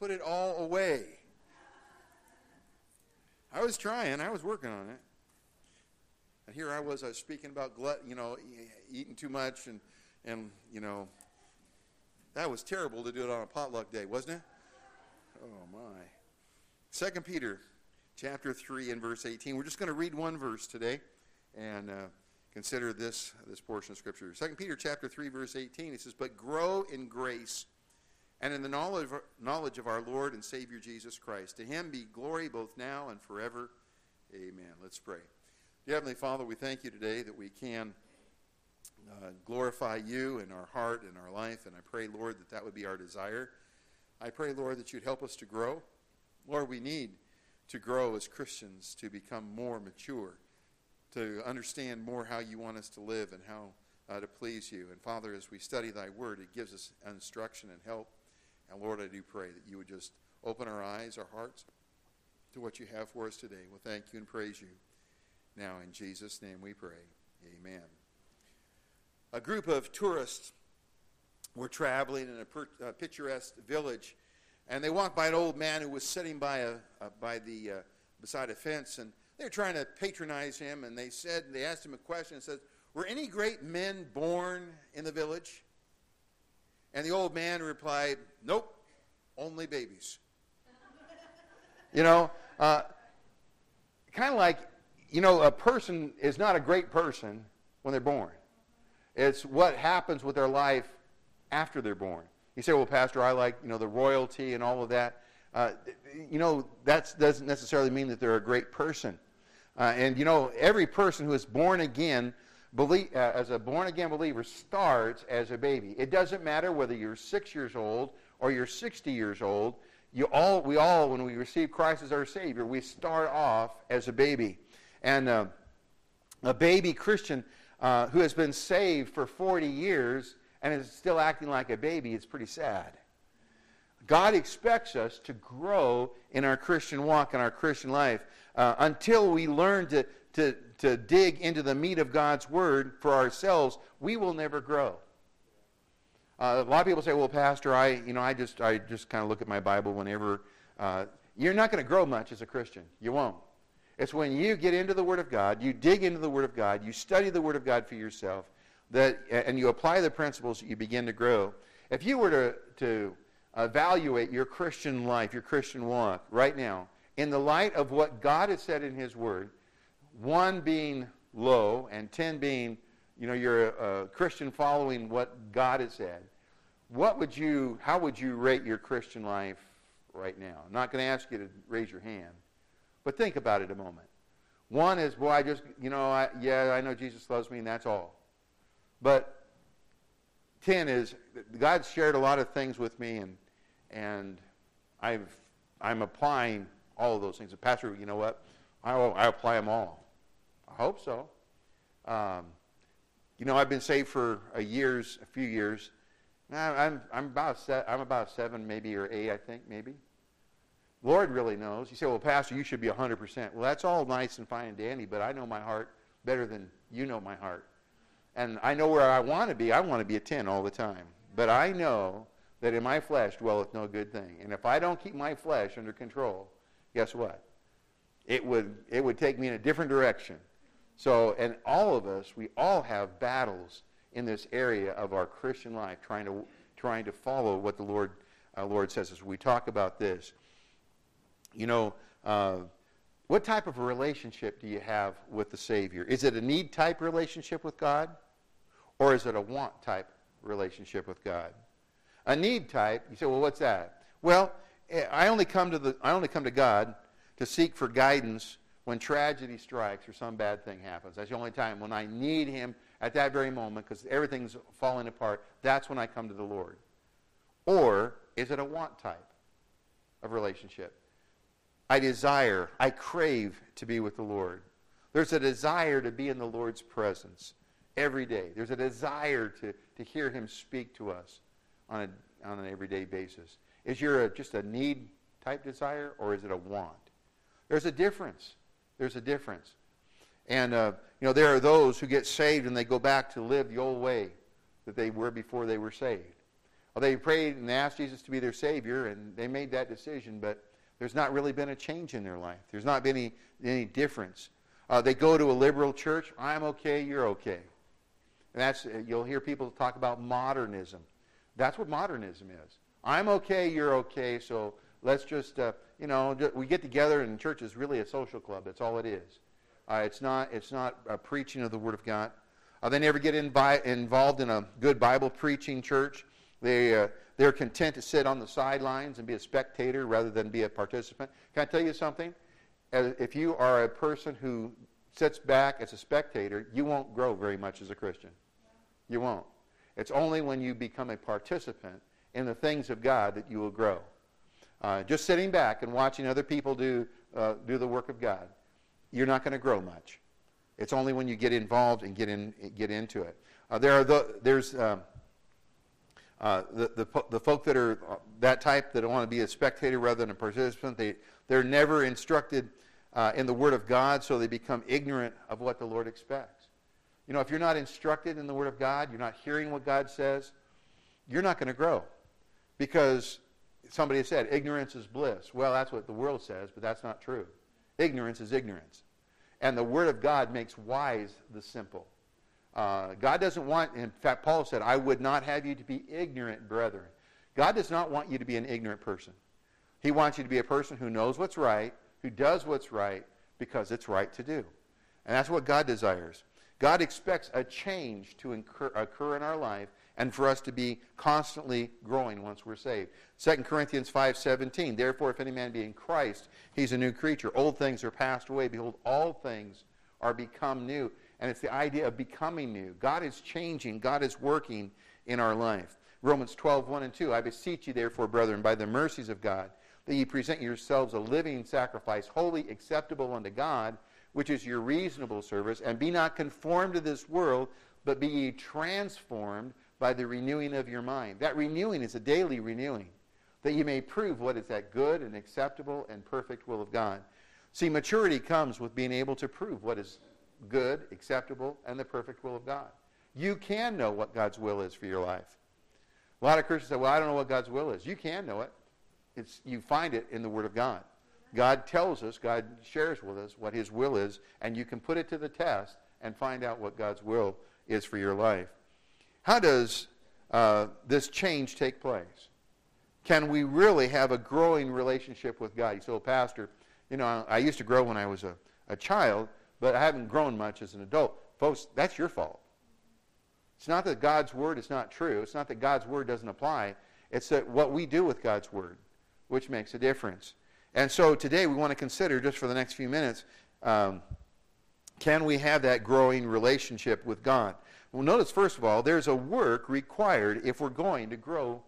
put it all away. I was trying, I was working on it. And here I was, I was speaking about glut, you know, eating too much and, and, you know, that was terrible to do it on a potluck day, wasn't it? Oh my. Second Peter chapter 3 and verse 18. We're just going to read one verse today and uh, consider this, this portion of Scripture. Second Peter chapter 3 verse 18. It says, But grow in grace and in the knowledge, knowledge of our Lord and Savior Jesus Christ. To him be glory both now and forever. Amen. Let's pray. Dear Heavenly Father, we thank you today that we can uh, glorify you in our heart and our life, and I pray, Lord, that that would be our desire. I pray, Lord, that you'd help us to grow. Lord, we need to grow as Christians, to become more mature, to understand more how you want us to live and how uh, to please you. And Father, as we study thy word, it gives us instruction and help. And Lord, I do pray that you would just open our eyes, our hearts to what you have for us today. We'll thank you and praise you. Now, in Jesus' name we pray. Amen. A group of tourists were traveling in a, per, a picturesque village, and they walked by an old man who was sitting by, a, by the, uh, beside a fence, and they were trying to patronize him, and they said, they asked him a question and said, were any great men born in the village? And the old man replied, Nope, only babies. you know, uh, kind of like you know, a person is not a great person when they're born. It's what happens with their life after they're born. You say, well, Pastor, I like, you know, the royalty and all of that. Uh, you know, that doesn't necessarily mean that they're a great person. Uh, and, you know, every person who is born again, believe, uh, as a born again believer, starts as a baby. It doesn't matter whether you're six years old or you're 60 years old. You all, we all, when we receive Christ as our Savior, we start off as a baby. And uh, a baby Christian uh, who has been saved for 40 years and is still acting like a baby is pretty sad. God expects us to grow in our Christian walk, and our Christian life, uh, until we learn to, to, to dig into the meat of God's Word for ourselves, we will never grow. Uh, a lot of people say, "Well, Pastor, I, you know, I just, I just kind of look at my Bible whenever." Uh, you're not going to grow much as a Christian. You won't. It's when you get into the Word of God, you dig into the Word of God, you study the Word of God for yourself, that, and you apply the principles that you begin to grow. If you were to, to evaluate your Christian life, your Christian walk right now, in the light of what God has said in His Word, one being low and ten being, you know, you're a, a Christian following what God has said, what would you, how would you rate your Christian life right now? I'm not going to ask you to raise your hand. But think about it a moment. One is, well, I just, you know, I, yeah, I know Jesus loves me, and that's all. But 10 is, God shared a lot of things with me, and, and I've, I'm applying all of those things. Pastor, you know what? I, I apply them all. I hope so. Um, you know, I've been saved for a years, a few years. I'm, I'm, about, I'm about seven, maybe, or eight, I think, maybe. Lord really knows. You say, well, Pastor, you should be 100%. Well, that's all nice and fine and dandy, but I know my heart better than you know my heart. And I know where I want to be. I want to be a 10 all the time. But I know that in my flesh dwelleth no good thing. And if I don't keep my flesh under control, guess what? It would, it would take me in a different direction. So, and all of us, we all have battles in this area of our Christian life, trying to, trying to follow what the Lord, uh, Lord says as we talk about this. You know, uh, what type of a relationship do you have with the Savior? Is it a need type relationship with God? Or is it a want type relationship with God? A need type, you say, well, what's that? Well, eh, I only come to, the, I only come to God to seek for guidance when tragedy strikes or some bad thing happens. That's the only time when I need Him at that very moment because everything's falling apart. That's when I come to the Lord. Or is it a want type of relationship? I desire, I crave to be with the Lord. There's a desire to be in the Lord's presence every day. There's a desire to, to hear Him speak to us on, a, on an everyday basis. Is your a, just a need type desire or is it a want? There's a difference. There's a difference. And, uh, you know, there are those who get saved and they go back to live the old way that they were before they were saved. Well, they prayed and they asked Jesus to be their Savior, and they made that decision, but there's not really been a change in their life. There's not been any, any difference. Uh, they go to a liberal church. I'm okay, you're okay. And that's, you'll hear people talk about modernism. That's what modernism is. I'm okay, you're okay, so let's just, uh, you know, we get together and church is really a social club. That's all it is. Uh, it's not, it's not a preaching of the Word of God. Uh, they never get invi- involved in a good Bible preaching church. They, uh, they're content to sit on the sidelines and be a spectator rather than be a participant. Can I tell you something? If you are a person who sits back as a spectator, you won't grow very much as a Christian. You won't. It's only when you become a participant in the things of God that you will grow. Uh, just sitting back and watching other people do, uh, do the work of God, you're not going to grow much. It's only when you get involved and get, in, get into it. Uh, there are the, there's um, uh, the, the, the folk that are uh, that type that want to be a spectator rather than a participant. They, they're never instructed in the Word of God, so they become ignorant of what the Lord expects. You know, if you're not instructed in the Word of God, you're not hearing what God says, you're not going to grow. Because somebody said, ignorance is bliss. Well, that's what the world says, but that's not true. Ignorance is ignorance. And the Word of God makes wise the simple. Uh, God doesn't want, in fact, Paul said, I would not have you to be ignorant, brethren. God does not want you to be an ignorant person. He wants you to be a person who knows what's right, who does what's right because it's right to do. And that's what God desires. God expects a change to occur in our life and for us to be constantly growing once we're saved. 2 Corinthians 5:17 Therefore if any man be in Christ he's a new creature old things are passed away behold all things are become new and it's the idea of becoming new. God is changing, God is working in our life. Romans 12, 1 and 2. I beseech you, therefore, brethren, by the mercies of God, that ye present yourselves a living sacrifice, holy acceptable unto God, which is your reasonable service, and be not conformed to this world, but be ye transformed by the renewing of your mind. That renewing is a daily renewing, that you may prove what is that good and acceptable and perfect will of God. See, maturity comes with being able to prove what is good, acceptable, and the perfect will of God. You can know what God's will is for your life. A lot of Christians say, well, I don't know what God's will is. You can know it. It's, you find it in the Word of God. God tells us, God shares with us what His will is, and you can put it to the test and find out what God's will is for your life. How does uh, this change take place? Can we really have a growing relationship with God? You say, well, Pastor, you know, I used to grow when I was a, a child, but I haven't grown much as an adult. Folks, that's your fault. It's not that God's word is not true. It's not that God's word doesn't apply. It's that what we do with God's word, which makes a difference. And so today we want to consider, just for the next few minutes, um, can we have that growing relationship with God? Well, notice, first of all, there's a work required if we're going to grow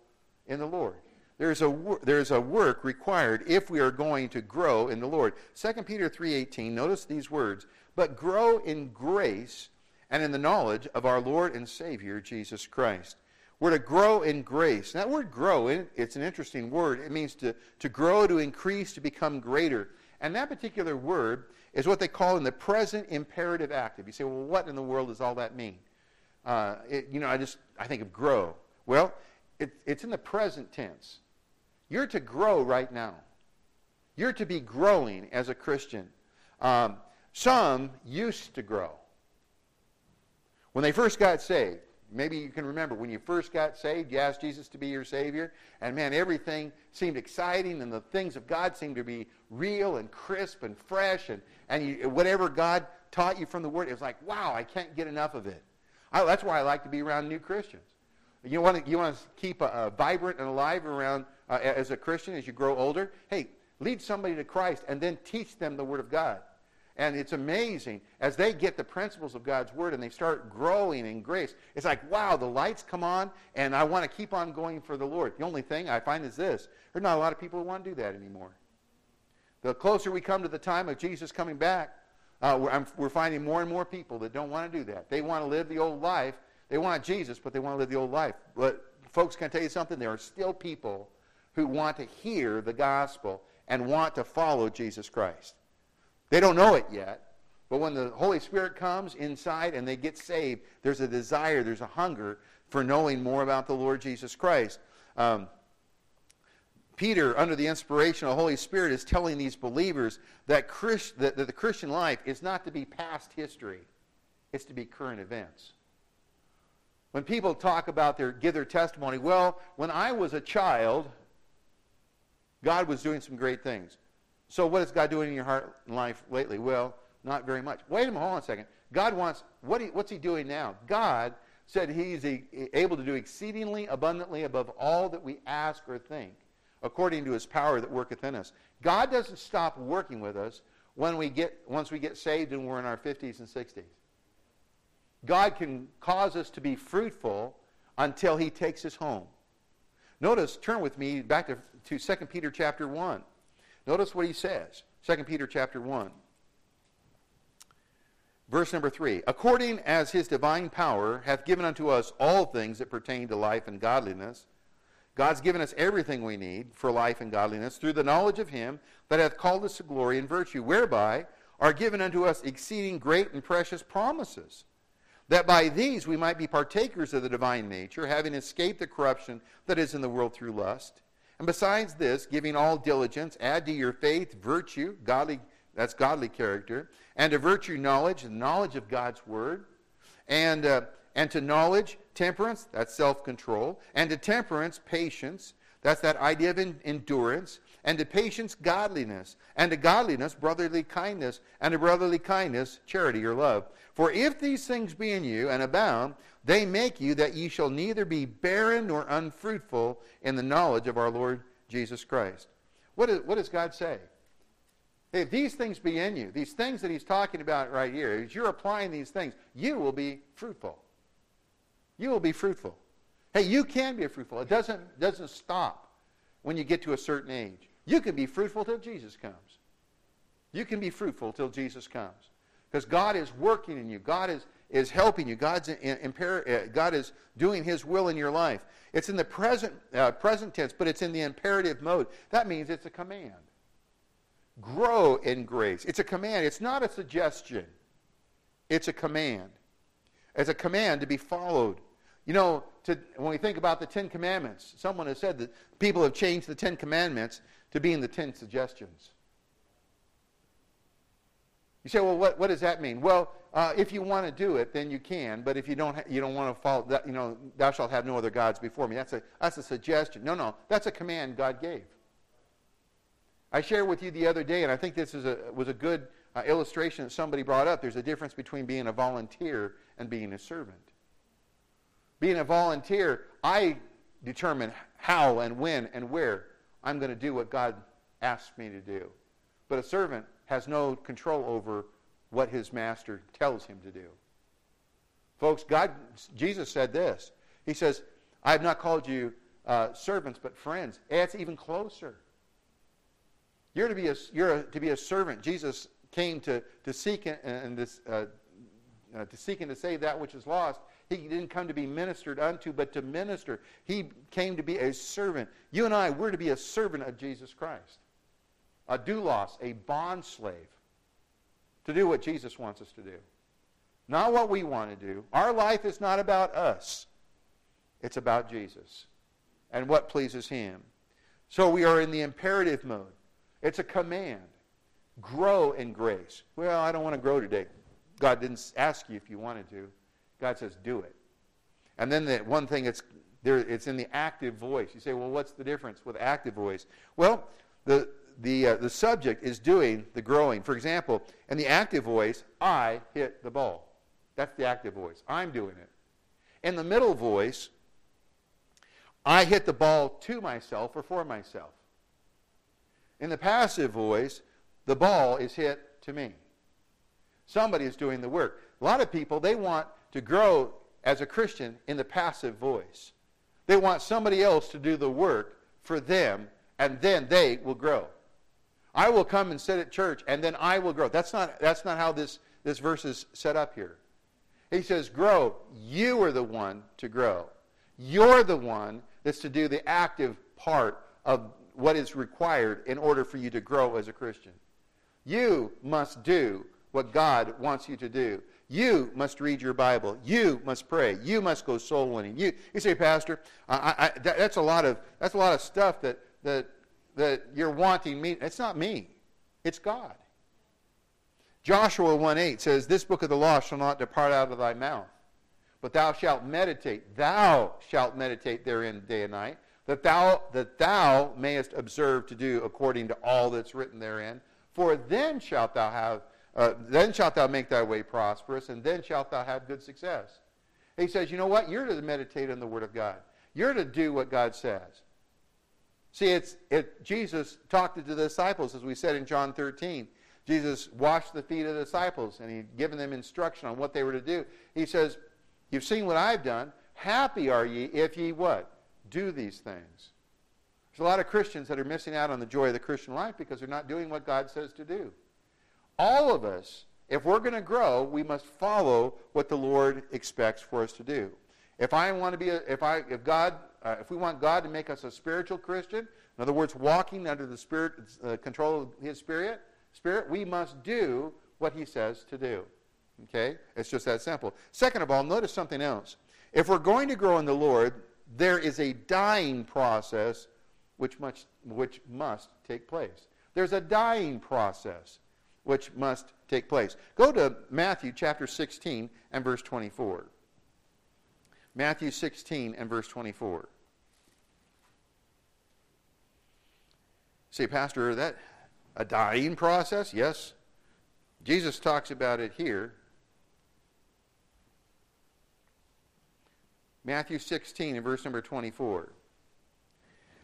in the Lord. There's a, there's a work required if we are going to grow in the Lord. 2 Peter 3.18, notice these words but grow in grace and in the knowledge of our Lord and Savior, Jesus Christ. We're to grow in grace. that word grow, it's an interesting word. It means to, to grow, to increase, to become greater. And that particular word is what they call in the present imperative active. You say, well, what in the world does all that mean? Uh, it, you know, I just, I think of grow. Well, it, it's in the present tense. You're to grow right now. You're to be growing as a Christian. Um, some used to grow. When they first got saved, maybe you can remember when you first got saved, you asked Jesus to be your Savior, and man, everything seemed exciting, and the things of God seemed to be real and crisp and fresh, and, and you, whatever God taught you from the Word, it was like, wow, I can't get enough of it. I, that's why I like to be around new Christians. You want to, you keep vibrant and alive around uh, as a Christian as you grow older? Hey, lead somebody to Christ and then teach them the Word of God. And it's amazing as they get the principles of God's Word and they start growing in grace. It's like, wow, the lights come on and I want to keep on going for the Lord. The only thing I find is this there's not a lot of people who want to do that anymore. The closer we come to the time of Jesus coming back, uh, we're, we're, finding more and more people that don't want to do that. They want to live the old life. They want Jesus, but they want to live the old life. But, folks, can I tell you something? There are still people who want to hear the gospel and want to follow Jesus Christ. They don't know it yet. But when the Holy Spirit comes inside and they get saved, there's a desire, there's a hunger for knowing more about the Lord Jesus Christ. Um, Peter, under the inspiration of the Holy Spirit, is telling these believers that, Christ, that, that the Christian life is not to be past history, it's to be current events. When people talk about their, give their testimony, well, when I was a child, God was doing some great things. So what is God doing in your heart and life lately? Well, not very much. Wait a minute, hold on a second. God wants, what he, what's he doing now? God said he's able to do exceedingly abundantly above all that we ask or think, according to his power that worketh in us. God doesn't stop working with us when we get, once we get saved and we're in our 50s and 60s. God can cause us to be fruitful until he takes us home. Notice, turn with me back to, to 2 Peter chapter 1. Notice what he says. 2 Peter chapter 1. Verse number 3. According as his divine power hath given unto us all things that pertain to life and godliness, God's given us everything we need for life and godliness through the knowledge of him that hath called us to glory and virtue, whereby are given unto us exceeding great and precious promises that by these we might be partakers of the divine nature, having escaped the corruption that is in the world through lust. And besides this, giving all diligence, add to your faith virtue, godly, that's godly character, and to virtue knowledge, the knowledge of God's word, and, uh, and to knowledge temperance, that's self-control, and to temperance patience, that's that idea of endurance, and to patience godliness, and to godliness brotherly kindness, and to brotherly kindness charity or love. For if these things be in you and abound, they make you that ye shall neither be barren nor unfruitful in the knowledge of our Lord Jesus Christ. What, is, what does God say? If these things be in you, these things that he's talking about right here, as you're applying these things, you will be fruitful. You will be fruitful. Hey, you can be fruitful. It doesn't, doesn't stop when you get to a certain age. You can be fruitful till Jesus comes. You can be fruitful till Jesus comes. Because God is working in you. God is, is helping you. God's in, in, uh, God is doing His will in your life. It's in the present, uh, present tense, but it's in the imperative mode. That means it's a command. Grow in grace. It's a command. It's not a suggestion. It's a command. It's a command to be followed. You know, to, when we think about the Ten Commandments, someone has said that people have changed the Ten Commandments to being the Ten Suggestions. You say, well, what, what does that mean? Well, uh, if you want to do it, then you can. But if you don't, ha- you don't want to follow that, you know, thou shalt have no other gods before me. That's a, that's a suggestion. No, no, that's a command God gave. I shared with you the other day, and I think this is a, was a good uh, illustration that somebody brought up. There's a difference between being a volunteer and being a servant. Being a volunteer, I determine how and when and where I'm going to do what God asks me to do. But a servant has no control over what his master tells him to do. Folks, God, Jesus said this. He says, I have not called you uh, servants, but friends. That's even closer. You're to be a, you're a, to be a servant. Jesus came to, to seek and, and this, uh, uh, to seek and to save that which is lost. He didn't come to be ministered unto, but to minister. He came to be a servant. You and I, we're to be a servant of Jesus Christ. A doulos, a bond slave, to do what Jesus wants us to do. Not what we want to do. Our life is not about us. It's about Jesus and what pleases him. So we are in the imperative mode. It's a command. Grow in grace. Well, I don't want to grow today. God didn't ask you if you wanted to. God says, do it. And then the one thing it's there it's in the active voice. You say, well, what's the difference with active voice? Well, the the uh, the subject is doing the growing. For example, in the active voice, I hit the ball. That's the active voice. I'm doing it. In the middle voice, I hit the ball to myself or for myself. In the passive voice, the ball is hit to me. Somebody is doing the work. A lot of people, they want to grow as a Christian in the passive voice. They want somebody else to do the work for them, and then they will grow. I will come and sit at church, and then I will grow. That's not, that's not how this, this verse is set up here. He says, Grow. You are the one to grow. You're the one that's to do the active part of what is required in order for you to grow as a Christian. You must do what God wants you to do. You must read your Bible. You must pray. You must go soul winning. You, you say, Pastor, I, I, that, that's a lot of that's a lot of stuff that that that you're wanting me. It's not me. It's God. Joshua 1 8 says, "This book of the law shall not depart out of thy mouth, but thou shalt meditate. Thou shalt meditate therein day and night, that thou that thou mayest observe to do according to all that's written therein. For then shalt thou have uh, then shalt thou make thy way prosperous, and then shalt thou have good success. He says, you know what? You're to meditate on the Word of God. You're to do what God says. See, it's it, Jesus talked to the disciples, as we said in John 13. Jesus washed the feet of the disciples, and he'd given them instruction on what they were to do. He says, You've seen what I've done. Happy are ye if ye what? Do these things. There's a lot of Christians that are missing out on the joy of the Christian life because they're not doing what God says to do all of us, if we're going to grow, we must follow what the Lord expects for us to do. If I want to be, a, if I, if God, uh, if we want God to make us a spiritual Christian, in other words, walking under the Spirit uh, control of His Spirit, Spirit, we must do what He says to do. Okay, it's just that simple. Second of all, notice something else. If we're going to grow in the Lord, there is a dying process which must, which must take place. There's a dying process which must take place. Go to Matthew chapter 16 and verse 24. Matthew 16 and verse 24. Say, Pastor, that a dying process? Yes. Jesus talks about it here. Matthew 16 and verse number 24.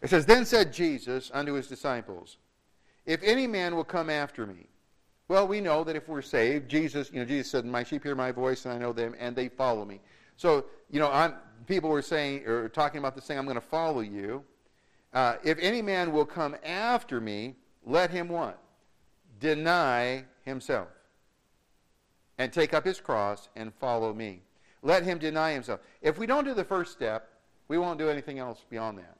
It says, Then said Jesus unto his disciples, If any man will come after me, well, we know that if we're saved, Jesus, you know, Jesus said, "My sheep hear my voice, and I know them, and they follow me." So, you know, I'm, people were saying or talking about this thing. I'm going to follow you. Uh, if any man will come after me, let him what? Deny himself and take up his cross and follow me. Let him deny himself. If we don't do the first step, we won't do anything else beyond that.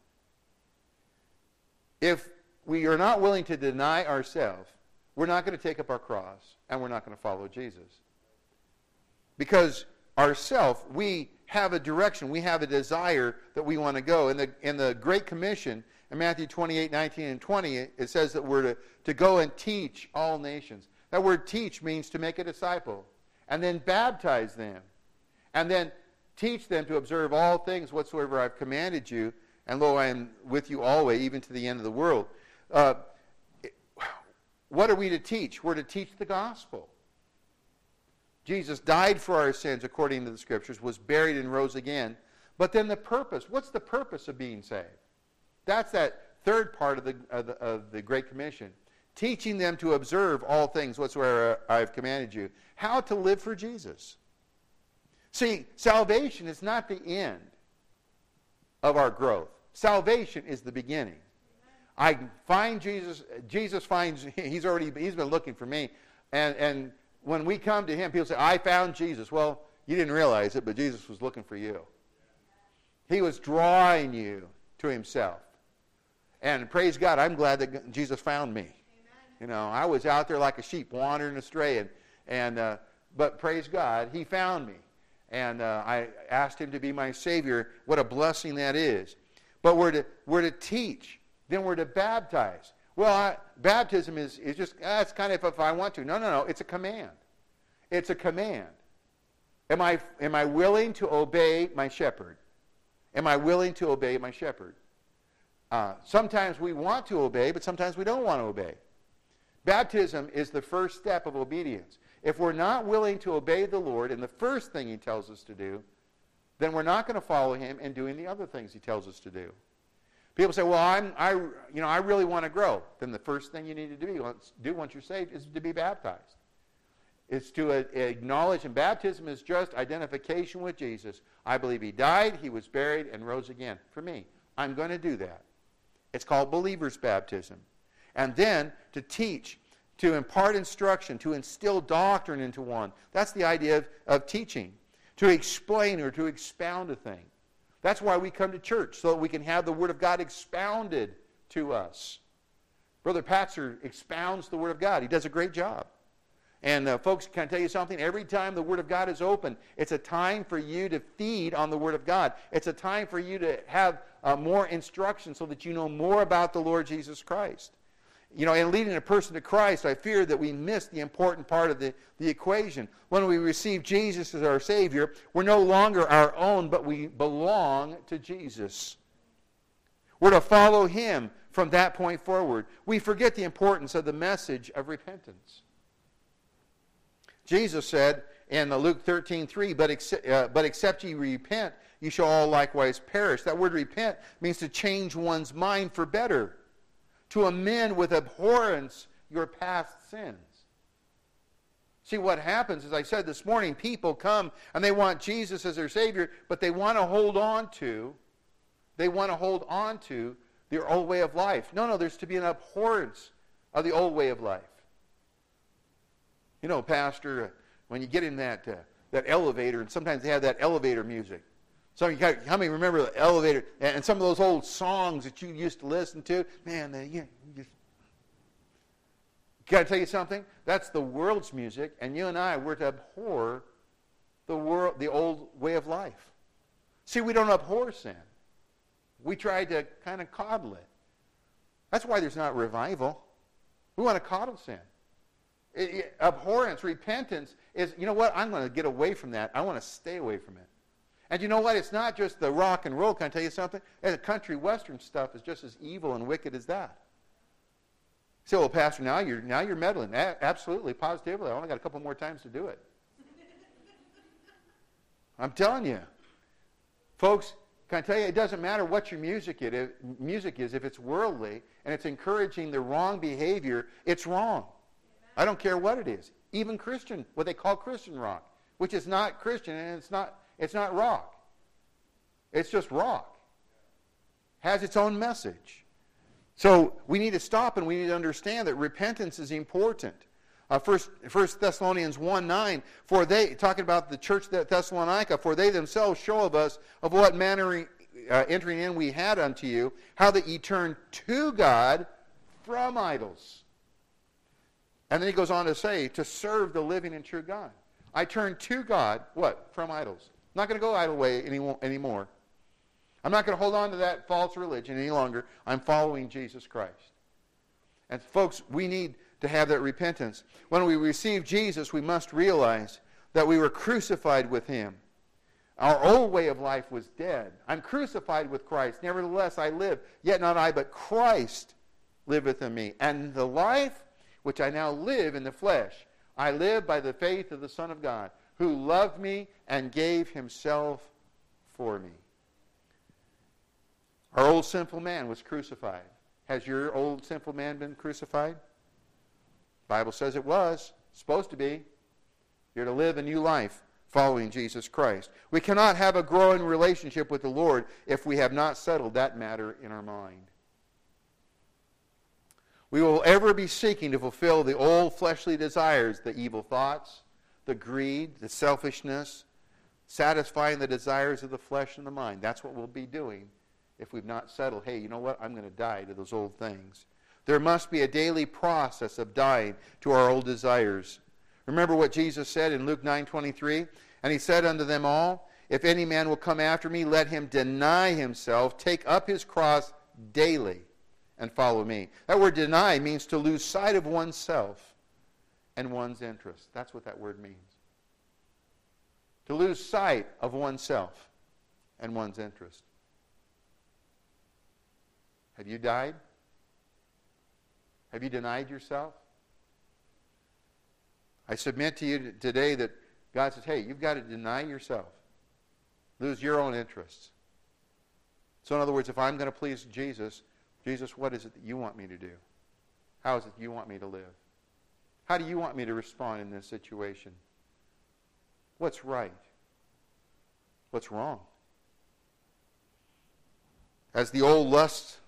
If we are not willing to deny ourselves, we're not going to take up our cross and we're not going to follow Jesus. Because ourself, we have a direction, we have a desire that we want to go. In the, in the Great Commission, in Matthew 28, 19, and 20, it says that we're to, to go and teach all nations. That word teach means to make a disciple, and then baptize them, and then teach them to observe all things whatsoever I've commanded you, and lo, I am with you always, even to the end of the world. Uh, what are we to teach? We're to teach the gospel. Jesus died for our sins according to the scriptures, was buried and rose again. But then the purpose, what's the purpose of being saved? That's that third part of the, of the, of the Great Commission. Teaching them to observe all things whatsoever I've commanded you. How to live for Jesus. See, salvation is not the end of our growth. Salvation is the beginning. I find Jesus. Jesus finds he's already he's been looking for me, and and when we come to him, people say, "I found Jesus." Well, you didn't realize it, but Jesus was looking for you. He was drawing you to himself, and praise God, I'm glad that Jesus found me. Amen. You know, I was out there like a sheep wandering astray, and and uh, but praise God, He found me, and uh, I asked Him to be my Savior. What a blessing that is! But we're to we're to teach then we're to baptize. Well, I, baptism is, is just, that's kind of if I want to. No, no, no. It's a command. It's a command. Am I, am I willing to obey my shepherd? Am I willing to obey my shepherd? Uh, sometimes we want to obey, but sometimes we don't want to obey. Baptism is the first step of obedience. If we're not willing to obey the Lord in the first thing he tells us to do, then we're not going to follow him in doing the other things he tells us to do. People say, well, I'm, I, you know, I really want to grow. Then the first thing you need to do, do once you're saved is to be baptized. It's to uh, acknowledge, and baptism is just identification with Jesus. I believe he died, he was buried, and rose again. For me, I'm going to do that. It's called believer's baptism. And then to teach, to impart instruction, to instill doctrine into one. That's the idea of, of teaching. To explain or to expound a thing. That's why we come to church, so that we can have the Word of God expounded to us. Brother Patzer expounds the Word of God. He does a great job. And uh, folks, can I tell you something? Every time the Word of God is open, it's a time for you to feed on the Word of God. It's a time for you to have uh, more instruction so that you know more about the Lord Jesus Christ. You know, in leading a person to Christ, I fear that we miss the important part of the, the equation. When we receive Jesus as our Savior, we're no longer our own, but we belong to Jesus. We're to follow Him from that point forward. We forget the importance of the message of repentance. Jesus said in Luke 13, 3, but, except, uh, but except ye repent, you shall all likewise perish. That word repent means to change one's mind for better, to amend with abhorrence your past sins. See, what happens, as I said this morning, people come and they want Jesus as their Savior, but they want to hold on to, they want to hold on to their old way of life. No, no, there's to be an abhorrence of the old way of life. You know, Pastor, when you get in that, uh, that elevator, and sometimes they have that elevator music. So you how many remember the elevator and some of those old songs that you used to listen to? Man, they, you, you just. Got to tell you something? That's the world's music, and you and I were to abhor the world, the old way of life. See, we don't abhor sin. We try to kind of coddle it. That's why there's not revival. We want to coddle sin. It, it, abhorrence, repentance is, you know what? I'm going to get away from that. I want to stay away from it. And you know what? It's not just the rock and roll. Can I tell you something? The country western stuff is just as evil and wicked as that. You say, well, Pastor, now you're, now you're meddling. A- absolutely, positively. I only got a couple more times to do it. I'm telling you. Folks, can I tell you, it doesn't matter what your music, it, music is. If it's worldly and it's encouraging the wrong behavior, it's wrong. I don't care what it is. Even Christian, what they call Christian rock, which is not Christian and it's not, it's not rock. It's just rock. Has its own message. So we need to stop and we need to understand that repentance is important. Uh, first, first Thessalonians 1 9, for they, talking about the church at Thessalonica, for they themselves show of us of what manner uh, entering in we had unto you, how that ye turned to God from idols and then he goes on to say, to serve the living and true God. I turn to God, what? From idols. I'm not going to go idol way any, anymore. I'm not going to hold on to that false religion any longer. I'm following Jesus Christ. And folks, we need to have that repentance. When we receive Jesus, we must realize that we were crucified with him. Our old way of life was dead. I'm crucified with Christ. Nevertheless, I live. Yet not I, but Christ liveth in me. And the life which I now live in the flesh. I live by the faith of the Son of God, who loved me and gave himself for me. Our old sinful man was crucified. Has your old sinful man been crucified? Bible says it was. Supposed to be. You're to live a new life following Jesus Christ. We cannot have a growing relationship with the Lord if we have not settled that matter in our mind. We will ever be seeking to fulfill the old fleshly desires, the evil thoughts, the greed, the selfishness, satisfying the desires of the flesh and the mind. That's what we'll be doing if we've not settled, hey, you know what? I'm going to die to those old things. There must be a daily process of dying to our old desires. Remember what Jesus said in Luke 9:23, and he said unto them all, if any man will come after me, let him deny himself, take up his cross daily and follow me. That word deny means to lose sight of oneself and one's interest. That's what that word means. To lose sight of oneself and one's interest. Have you died? Have you denied yourself? I submit to you today that God says, hey, you've got to deny yourself, lose your own interests. So, in other words, if I'm going to please Jesus, Jesus, what is it that you want me to do? How is it you want me to live? How do you want me to respond in this situation? What's right? What's wrong? As the old lust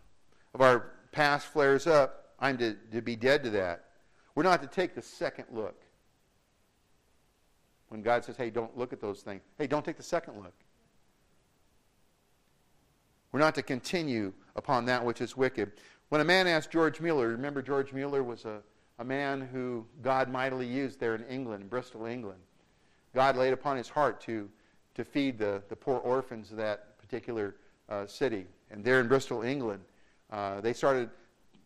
of our past flares up, I'm to, to be dead to that. We're not to take the second look. When God says, hey, don't look at those things, hey, don't take the second look. We're not to continue upon that which is wicked. When a man asked George Mueller, remember George Mueller was a, a man who God mightily used there in England, in Bristol, England. God laid upon his heart to, to feed the, the poor orphans of that particular uh, city. And there in Bristol, England, uh, they started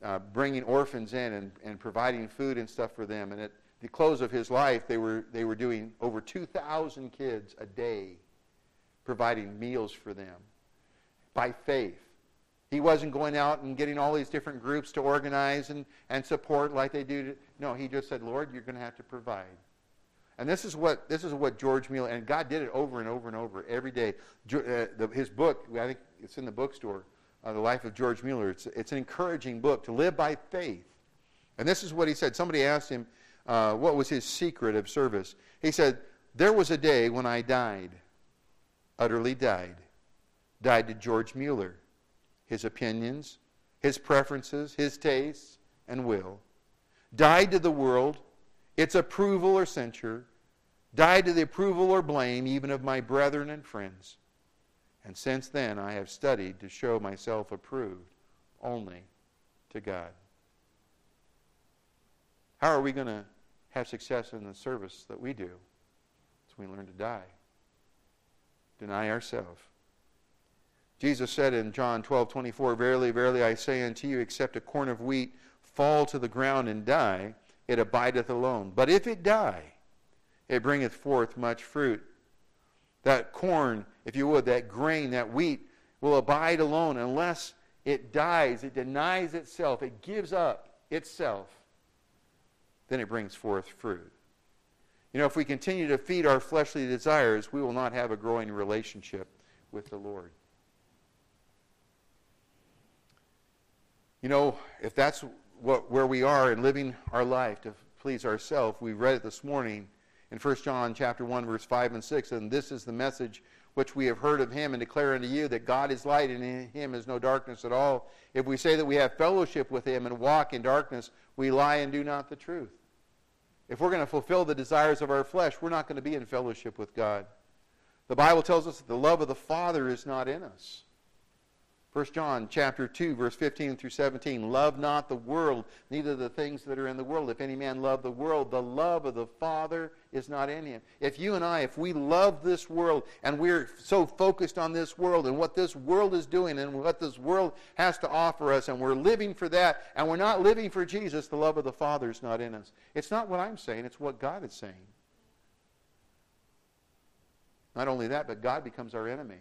uh, bringing orphans in and, and providing food and stuff for them. And at the close of his life, they were, they were doing over 2,000 kids a day, providing meals for them by faith. He wasn't going out and getting all these different groups to organize and, and support like they do. To, no, he just said, Lord, you're going to have to provide. And this is what this is what George Mueller and God did it over and over and over every day. Uh, the, his book, I think it's in the bookstore, uh, The Life of George Mueller. It's it's an encouraging book to live by faith. And this is what he said. Somebody asked him uh, what was his secret of service. He said, "There was a day when I died, utterly died, died to George Mueller." His opinions, his preferences, his tastes, and will, died to the world, its approval or censure, died to the approval or blame even of my brethren and friends. And since then I have studied to show myself approved only to God. How are we going to have success in the service that we do? As we learn to die, deny ourselves Jesus said in John 12, 24, Verily, verily, I say unto you, except a corn of wheat fall to the ground and die, it abideth alone. But if it die, it bringeth forth much fruit. That corn, if you would, that grain, that wheat, will abide alone unless it dies, it denies itself, it gives up itself. Then it brings forth fruit. You know, if we continue to feed our fleshly desires, we will not have a growing relationship with the Lord. You know, if that's what, where we are in living our life to please ourselves, we read it this morning in 1 John chapter 1, verse 5 and 6, and this is the message which we have heard of him and declare unto you that God is light and in him is no darkness at all. If we say that we have fellowship with him and walk in darkness, we lie and do not the truth. If we're going to fulfill the desires of our flesh, we're not going to be in fellowship with God. The Bible tells us that the love of the Father is not in us. 1 John chapter 2 verse 15 through 17 love not the world neither the things that are in the world. If any man love the world the love of the father is not in him. If you and I if we love this world and we're so focused on this world and what this world is doing and what this world has to offer us and we're living for that and we're not living for Jesus the love of the father is not in us. It's not what I'm saying it's what God is saying. Not only that but God becomes our enemy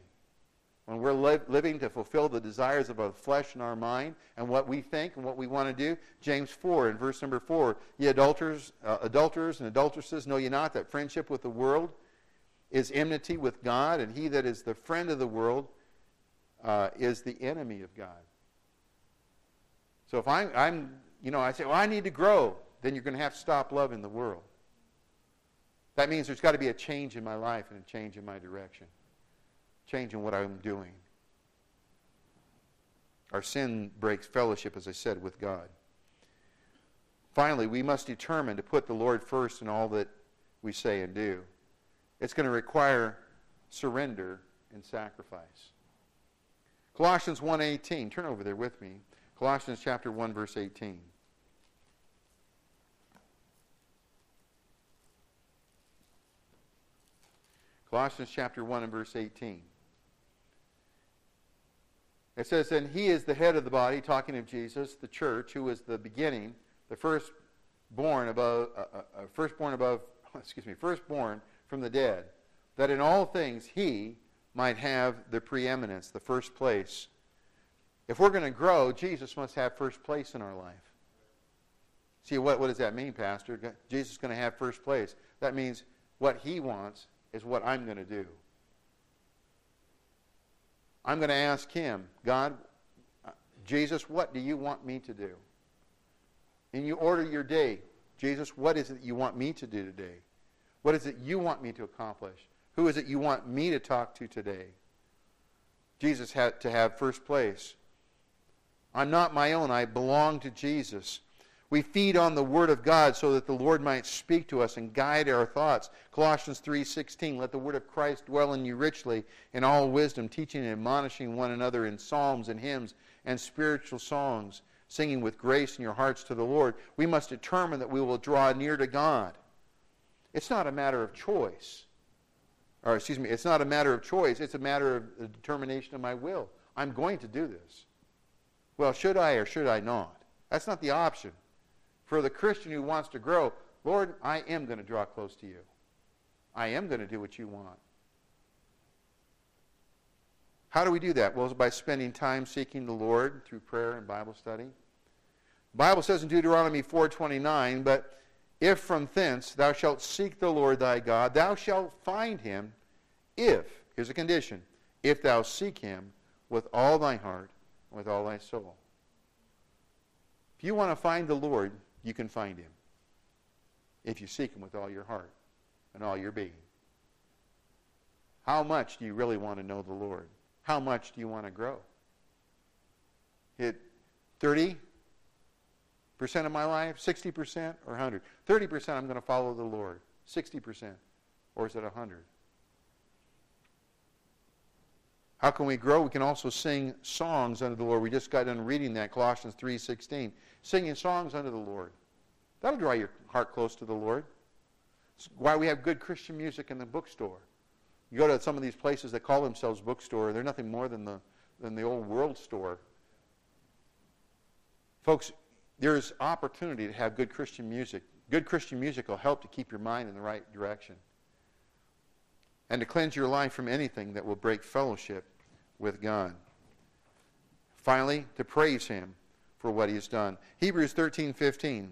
when we're li- living to fulfill the desires of our flesh and our mind and what we think and what we want to do, James 4 in verse number 4, ye adulterers, uh, adulterers and adulteresses, know ye not that friendship with the world is enmity with God, and he that is the friend of the world uh, is the enemy of God. So if I'm, I'm, you know, I say, well, I need to grow, then you're going to have to stop loving the world. That means there's got to be a change in my life and a change in my direction changing what I'm doing. Our sin breaks fellowship, as I said, with God. Finally, we must determine to put the Lord first in all that we say and do. It's going to require surrender and sacrifice. Colossians 1:18. Turn over there with me. Colossians chapter 1 verse 18. Colossians chapter 1 and verse 18. It says, and he is the head of the body, talking of Jesus, the church, who is the beginning, the firstborn above, uh, uh, uh firstborn above, excuse me, firstborn from the dead, that in all things he might have the preeminence, the first place. If we're going to grow, Jesus must have first place in our life. See, what, what does that mean, Pastor? Jesus is going to have first place. That means what he wants is what I'm going to do. I'm going to ask him, God, uh, Jesus, what do you want me to do? And you order your day. Jesus, what is it you want me to do today? What is it you want me to accomplish? Who is it you want me to talk to today? Jesus had to have first place. I'm not my own. I belong to Jesus. We feed on the word of God so that the Lord might speak to us and guide our thoughts. Colossians 3:16 Let the word of Christ dwell in you richly in all wisdom, teaching and admonishing one another in psalms and hymns and spiritual songs, singing with grace in your hearts to the Lord, we must determine that we will draw near to God. It's not a matter of choice. Or, excuse me, it's not a matter of choice. It's a matter of the determination of my will. I'm going to do this. Well, should I or should I not? That's not the option. For the Christian who wants to grow, Lord, I am going to draw close to you. I am going to do what you want. How do we do that? Well, it's by spending time seeking the Lord through prayer and Bible study. The Bible says in Deuteronomy 4:29, "But if from thence thou shalt seek the Lord thy God, thou shalt find him if, here's a condition, if thou seek him with all thy heart and with all thy soul." If you want to find the Lord, you can find him. If you seek him with all your heart and all your being. How much do you really want to know the Lord? How much do you want to grow? Hit 30% of my life, 60% or 100? 30% I'm going to follow the Lord. 60% or is it 100? How can we grow? We can also sing songs unto the Lord. We just got done reading that Colossians 3:16. Singing songs unto the Lord. That'll draw your heart close to the Lord. It's why we have good Christian music in the bookstore. You go to some of these places that call themselves bookstore, they're nothing more than the, than the old world store. Folks, there's opportunity to have good Christian music. Good Christian music will help to keep your mind in the right direction and to cleanse your life from anything that will break fellowship with God. Finally, to praise Him for what He has done. Hebrews 13:15.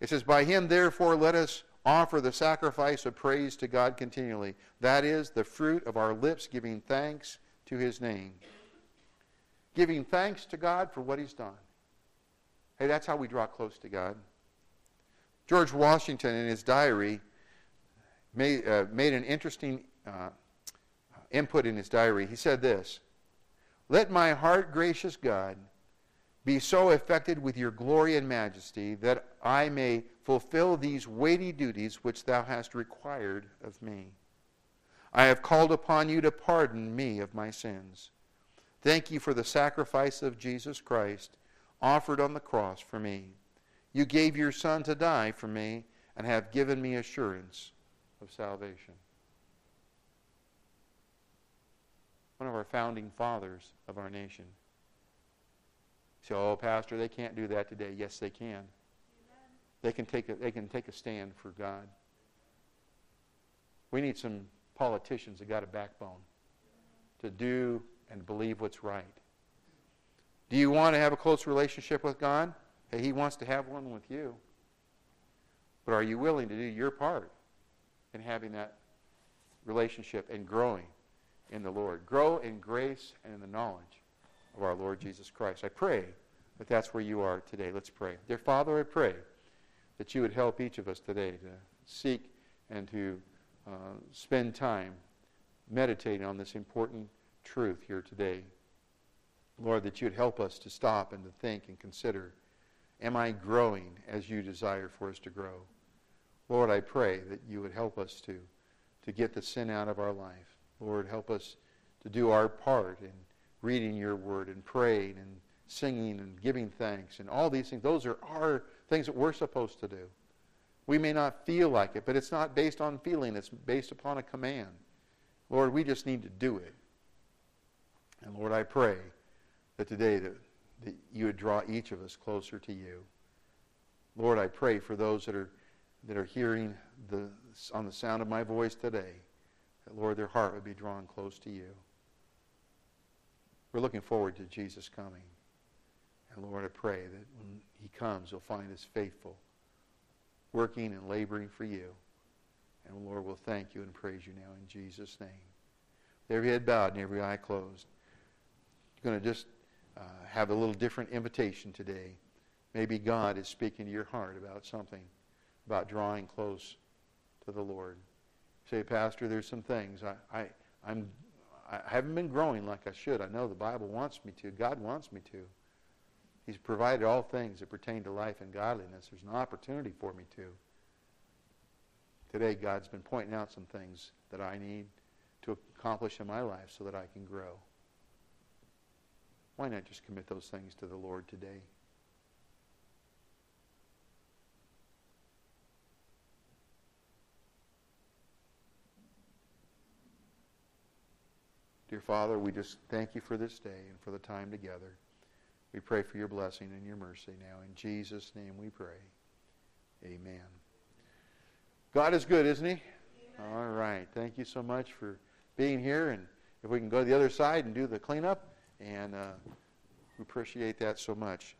It says, By Him, therefore, let us offer the sacrifice of praise to God continually. That is the fruit of our lips giving thanks to his name. Giving thanks to God for what he's done. Hey, that's how we draw close to God. George Washington, in his diary, made, uh, made an interesting uh, input in his diary. He said this Let my heart, gracious God, be so affected with your glory and majesty that I may fulfill these weighty duties which thou hast required of me. I have called upon you to pardon me of my sins. Thank you for the sacrifice of Jesus Christ offered on the cross for me. You gave your Son to die for me and have given me assurance of salvation. One of our founding fathers of our nation. So, oh, Pastor, they can't do that today. Yes, they can. They can take a, they can take a stand for God. We need some politicians that got a backbone to do and believe what's right. Do you want to have a close relationship with God? Hey, he wants to have one with you. But are you willing to do your part in having that relationship and growing in the Lord? Grow in grace and in the knowledge of our Lord Jesus Christ. I pray that that's where you are today. Let's pray. Dear Father, I pray that you would help each of us today to seek and to uh, spend time meditating on this important truth here today. Lord, that you'd help us to stop and to think and consider Am I growing as you desire for us to grow? Lord, I pray that you would help us to, to get the sin out of our life. Lord, help us to do our part in reading your word and praying and singing and giving thanks and all these things. Those are our things that we're supposed to do. We may not feel like it, but it's not based on feeling, it's based upon a command. Lord, we just need to do it. And Lord, I pray that today that, that you would draw each of us closer to you. Lord, I pray for those that are that are hearing the on the sound of my voice today, that Lord, their heart would be drawn close to you. We're looking forward to Jesus coming. And Lord, I pray that when he comes, he'll find us faithful, working and laboring for you. And Lord, we'll thank you and praise you now in Jesus' name. With every head bowed and every eye closed. You're going to just uh, have a little different invitation today. Maybe God is speaking to your heart about something, about drawing close to the Lord. Say, Pastor, there's some things. I, I, I'm, I haven't been growing like I should. I know the Bible wants me to. God wants me to. He's provided all things that pertain to life and godliness. There's an opportunity for me to. Today, God's been pointing out some things that I need to accomplish in my life so that I can grow. Why not just commit those things to the Lord today? Dear Father, we just thank you for this day and for the time together. We pray for your blessing and your mercy now. In Jesus' name we pray. Amen. God is good, isn't he? Amen. All right. Thank you so much for being here. And if we can go to the other side and do the cleanup, and uh, we appreciate that so much.